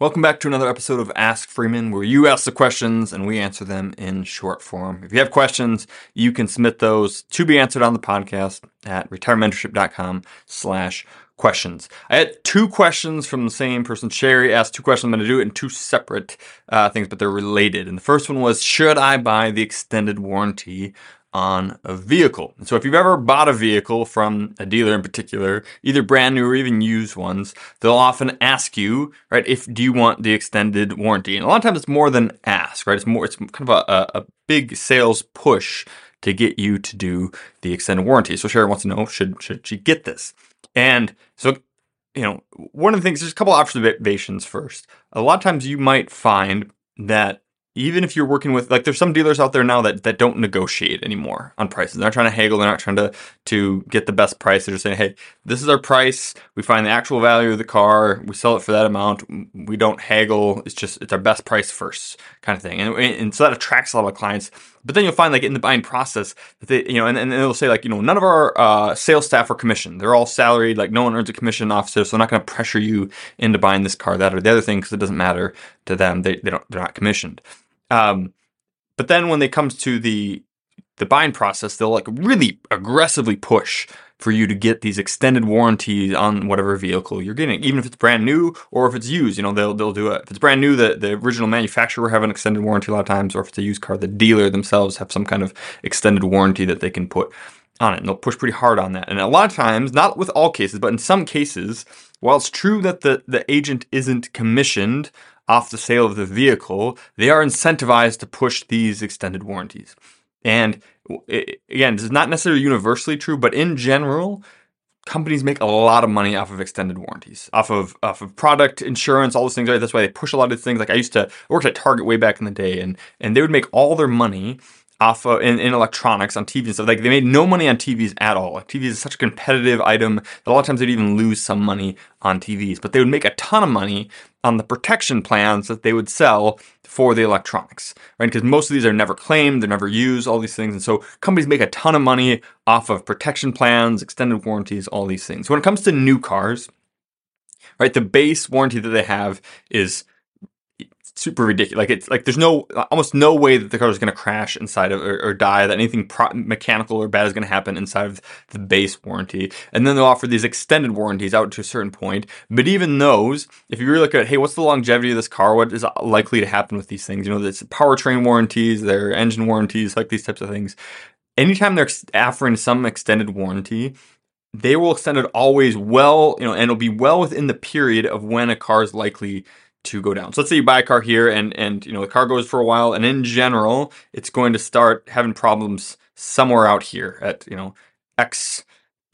Welcome back to another episode of Ask Freeman, where you ask the questions and we answer them in short form. If you have questions, you can submit those to be answered on the podcast at retirementorship.com slash questions. I had two questions from the same person. Sherry asked two questions. I'm going to do it in two separate uh, things, but they're related. And the first one was, should I buy the extended warranty on a vehicle. And so if you've ever bought a vehicle from a dealer in particular, either brand new or even used ones, they'll often ask you, right, if do you want the extended warranty? And a lot of times it's more than ask, right? It's more, it's kind of a, a big sales push to get you to do the extended warranty. So Sharon wants to know, should, should she get this? And so, you know, one of the things, there's a couple observations first. A lot of times you might find that even if you're working with like there's some dealers out there now that, that don't negotiate anymore on prices. They're not trying to haggle, they're not trying to to get the best price. They're just saying, hey, this is our price. We find the actual value of the car, we sell it for that amount. We don't haggle. It's just it's our best price first kind of thing. And, and so that attracts a lot of clients. But then you'll find like in the buying process that they, you know, and, and they'll say like, you know, none of our uh, sales staff are commissioned. They're all salaried. Like no one earns a commission officer, so they're not going to pressure you into buying this car, that, or the other thing because it doesn't matter to them. They, they don't, they're not commissioned. Um, but then when it comes to the the buying process, they'll like really aggressively push for you to get these extended warranties on whatever vehicle you're getting, even if it's brand new or if it's used. You know, they'll they'll do it. If it's brand new, the, the original manufacturer have an extended warranty a lot of times, or if it's a used car, the dealer themselves have some kind of extended warranty that they can put on it. And they'll push pretty hard on that. And a lot of times, not with all cases, but in some cases, while it's true that the, the agent isn't commissioned off the sale of the vehicle, they are incentivized to push these extended warranties. And again, this is not necessarily universally true, but in general, companies make a lot of money off of extended warranties, off of off of product insurance, all those things. Right? That's why they push a lot of things. Like I used to work at Target way back in the day, and and they would make all their money off of, in, in, electronics on TVs and stuff. Like they made no money on TVs at all. Like TVs is such a competitive item that a lot of times they'd even lose some money on TVs, but they would make a ton of money on the protection plans that they would sell for the electronics, right? Because most of these are never claimed, they're never used, all these things. And so companies make a ton of money off of protection plans, extended warranties, all these things. When it comes to new cars, right, the base warranty that they have is super ridiculous. Like it's like there's no almost no way that the car is going to crash inside of or, or die. That anything pro- mechanical or bad is going to happen inside of the base warranty. And then they'll offer these extended warranties out to a certain point. But even those, if you really look at hey, what's the longevity of this car? What is likely to happen with these things? You know, it's powertrain warranties, their engine warranties, like these types of things. Anytime they're offering some extended warranty, they will extend it always well, you know, and it'll be well within the period of when a car is likely to go down. So let's say you buy a car here and and you know the car goes for a while and in general it's going to start having problems somewhere out here at you know X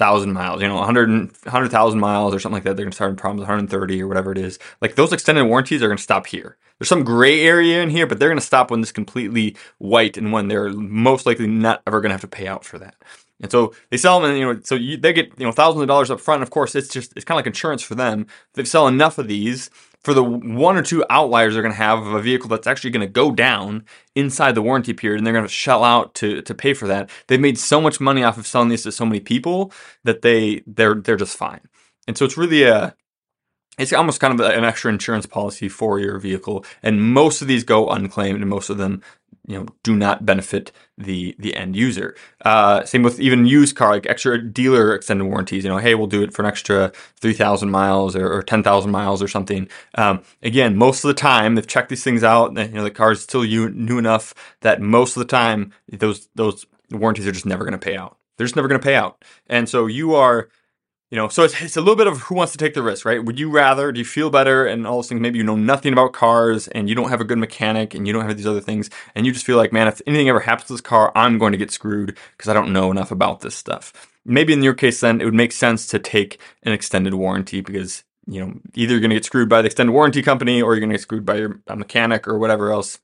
thousand miles, you know, 100, 100,000 miles or something like that. They're going to start having problems 130 or whatever it is. Like those extended warranties are going to stop here. There's some gray area in here, but they're going to stop when this completely white and when they're most likely not ever going to have to pay out for that. And so they sell them, and you know, so you, they get you know thousands of dollars up front. Of course, it's just it's kind of like insurance for them. They sell enough of these for the one or two outliers they're going to have of a vehicle that's actually going to go down inside the warranty period and they're going to shell out to, to pay for that. They've made so much money off of selling these to so many people that they they're they're just fine. And so it's really a it's almost kind of an extra insurance policy for your vehicle and most of these go unclaimed and most of them you know do not benefit the the end user. Uh, same with even used car, like extra dealer extended warranties. You know, hey, we'll do it for an extra three thousand miles or, or ten thousand miles or something. Um, again, most of the time they've checked these things out. And, you know, the car is still you new enough that most of the time those those warranties are just never going to pay out. They're just never going to pay out. And so you are you know, so it's, it's a little bit of who wants to take the risk, right? Would you rather, do you feel better and all those things? Maybe you know nothing about cars and you don't have a good mechanic and you don't have these other things. And you just feel like, man, if anything ever happens to this car, I'm going to get screwed because I don't know enough about this stuff. Maybe in your case, then it would make sense to take an extended warranty because, you know, either you're going to get screwed by the extended warranty company or you're going to get screwed by your mechanic or whatever else.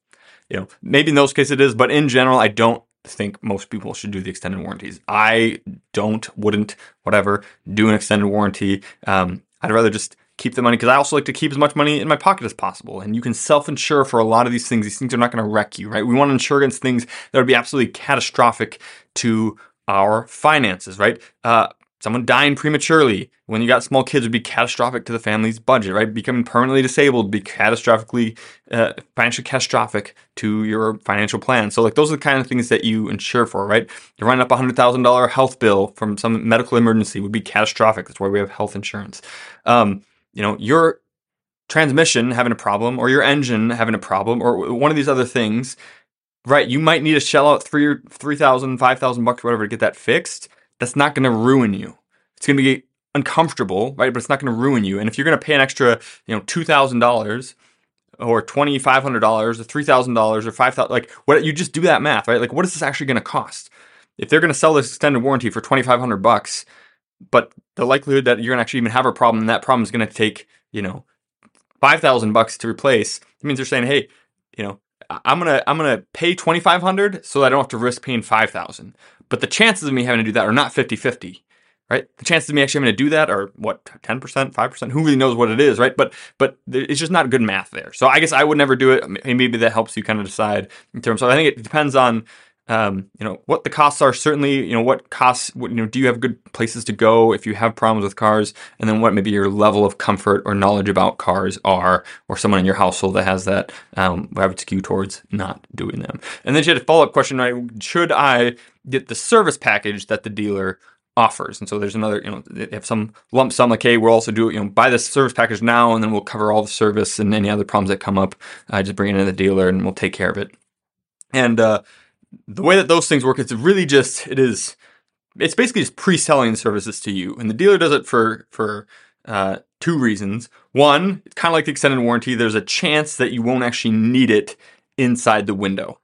You know, maybe in those cases it is, but in general, I don't think most people should do the extended warranties. I don't, wouldn't, whatever, do an extended warranty. Um, I'd rather just keep the money because I also like to keep as much money in my pocket as possible. And you can self insure for a lot of these things. These things are not going to wreck you, right? We want to insure against things that would be absolutely catastrophic to our finances, right? Uh, someone dying prematurely when you got small kids would be catastrophic to the family's budget, right? Becoming permanently disabled would be catastrophically, uh, financially catastrophic to your financial plan. So, like, those are the kind of things that you insure for, right? You're running up a $100,000 health bill from some medical emergency would be catastrophic. That's why we have health insurance. Um, you know, your transmission having a problem or your engine having a problem or one of these other things, right? You might need to shell out three or 3,000, 5,000 bucks, whatever to get that fixed that's not going to ruin you. It's going to be uncomfortable, right? But it's not going to ruin you. And if you're going to pay an extra, you know, two thousand dollars or twenty five hundred dollars or three thousand dollars or five thousand, like what you just do that math, right? Like what is this actually going to cost? If they're going to sell this extended warranty for twenty five hundred bucks, but the likelihood that you're going to actually even have a problem, and that problem is going to take, you know, five thousand bucks to replace, it means they're saying, hey, you know, I'm gonna I'm gonna pay twenty five hundred so that I don't have to risk paying five thousand. But the chances of me having to do that are not 50 50, right? The chances of me actually having to do that are what, 10%, 5%? Who really knows what it is, right? But but it's just not good math there. So I guess I would never do it. Maybe that helps you kind of decide in terms of, I think it depends on um, you know what the costs are certainly you know what costs what, you know do you have good places to go if you have problems with cars and then what maybe your level of comfort or knowledge about cars are or someone in your household that has that um, I would skew towards not doing them and then she had a follow-up question right should I get the service package that the dealer offers. And so there's another, you know, they have some lump sum like, hey, we'll also do, you know, buy this service package now and then we'll cover all the service and any other problems that come up. Uh, just bring it in the dealer and we'll take care of it. And uh, the way that those things work, it's really just, it is, it's basically just pre-selling services to you. And the dealer does it for, for, uh, two reasons. One, it's kind of like the extended warranty. There's a chance that you won't actually need it inside the window,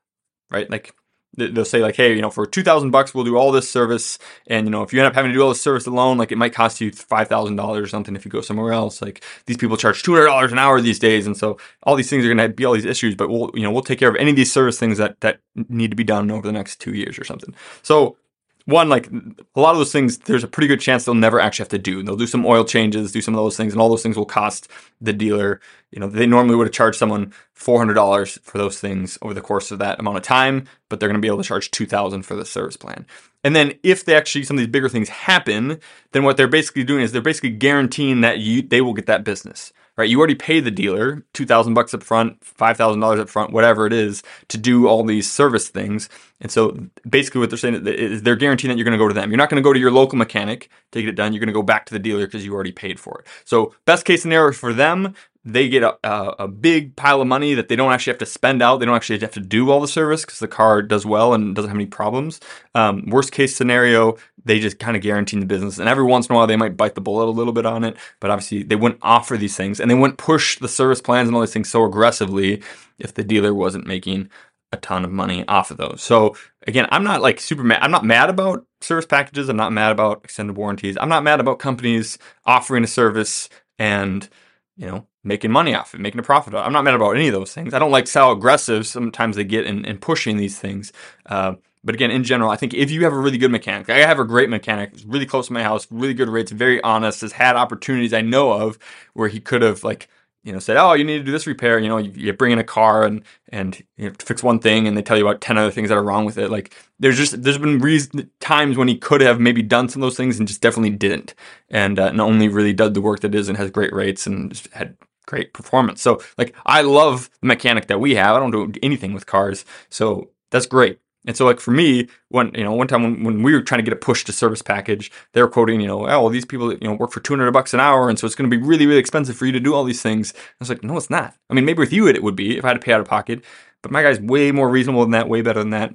right? Like they'll say like, hey, you know, for two thousand bucks, we'll do all this service, and you know, if you end up having to do all this service alone, like it might cost you five thousand dollars or something if you go somewhere else. Like these people charge two hundred dollars an hour these days, and so all these things are going to be all these issues. But we'll, you know, we'll take care of any of these service things that that need to be done over the next two years or something. So one, like a lot of those things, there's a pretty good chance they'll never actually have to do. They'll do some oil changes, do some of those things, and all those things will cost the dealer. You know, they normally would have charged someone four hundred dollars for those things over the course of that amount of time, but they're going to be able to charge two thousand for the service plan. And then if they actually some of these bigger things happen, then what they're basically doing is they're basically guaranteeing that you they will get that business right? You already paid the dealer two thousand bucks up front, five thousand dollars up front, whatever it is, to do all these service things. And so basically, what they're saying is they're guaranteeing that you're going to go to them. You're not going to go to your local mechanic to get it done. You're going to go back to the dealer because you already paid for it. So best case scenario for them, they get a, a, a, big pile of money that they don't actually have to spend out. They don't actually have to do all the service because the car does well and doesn't have any problems. Um, worst case scenario, they just kind of guarantee the business. And every once in a while, they might bite the bullet a little bit on it, but obviously they wouldn't offer these things and they wouldn't push the service plans and all these things so aggressively if the dealer wasn't making a ton of money off of those. So again, I'm not like super mad. I'm not mad about service packages. I'm not mad about extended warranties. I'm not mad about companies offering a service and you know, making money off it, making a profit. I'm not mad about any of those things. I don't like how aggressive sometimes they get in, in pushing these things. Uh, but again, in general, I think if you have a really good mechanic, I have a great mechanic, really close to my house, really good rates, very honest, has had opportunities I know of where he could have like you know, said, "Oh, you need to do this repair." You know, you, you bring in a car and and you fix one thing, and they tell you about ten other things that are wrong with it. Like, there's just there's been reason, times when he could have maybe done some of those things and just definitely didn't, and uh, and only really did the work that is and has great rates and had great performance. So, like, I love the mechanic that we have. I don't do anything with cars, so that's great. And so, like for me, when you know, one time when, when we were trying to get a push to service package, they were quoting, you know, oh, these people, you know, work for two hundred bucks an hour, and so it's going to be really, really expensive for you to do all these things. I was like, no, it's not. I mean, maybe with you it would be if I had to pay out of pocket, but my guy's way more reasonable than that, way better than that.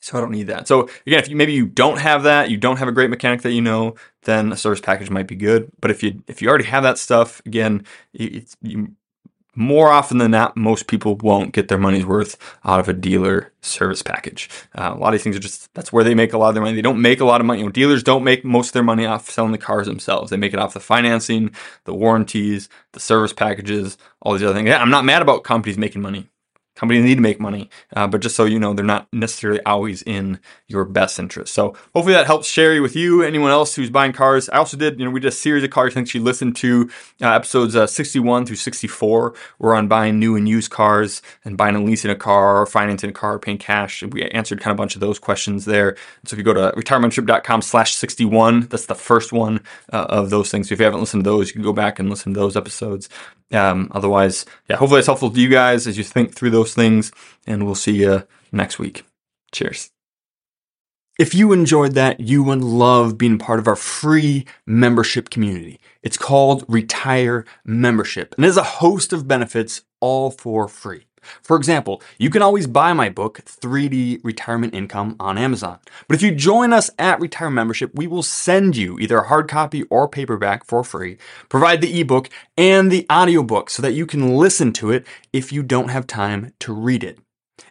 So I don't need that. So again, if you, maybe you don't have that, you don't have a great mechanic that you know, then a service package might be good. But if you if you already have that stuff, again, you more often than not, most people won't get their money's worth out of a dealer service package. Uh, a lot of these things are just that's where they make a lot of their money. They don't make a lot of money. You know, dealers don't make most of their money off selling the cars themselves. They make it off the financing, the warranties, the service packages, all these other things. I'm not mad about companies making money. Companies need to make money, uh, but just so you know, they're not necessarily always in your best interest. So hopefully that helps Sherry with you, anyone else who's buying cars. I also did, you know, we did a series of cars. I think she listened to uh, episodes uh, 61 through 64. We're on buying new and used cars and buying and leasing a car or financing a car, paying cash. We answered kind of a bunch of those questions there. So if you go to retirementorship.com slash 61, that's the first one uh, of those things. So if you haven't listened to those, you can go back and listen to those episodes. Um, otherwise, yeah, hopefully it's helpful to you guys as you think through those things, and we'll see you next week. Cheers. If you enjoyed that, you would love being part of our free membership community. It's called Retire Membership and has a host of benefits all for free. For example, you can always buy my book, 3D Retirement Income, on Amazon. But if you join us at Retire Membership, we will send you either a hard copy or paperback for free, provide the ebook and the audiobook so that you can listen to it if you don't have time to read it.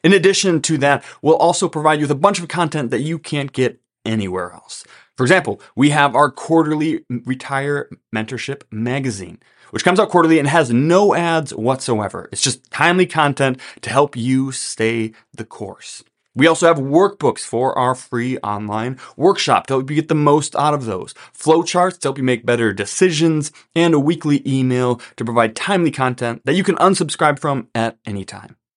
In addition to that, we'll also provide you with a bunch of content that you can't get anywhere else. For example, we have our quarterly Retire Mentorship magazine which comes out quarterly and has no ads whatsoever. It's just timely content to help you stay the course. We also have workbooks for our free online workshop to help you get the most out of those, flowcharts to help you make better decisions, and a weekly email to provide timely content that you can unsubscribe from at any time.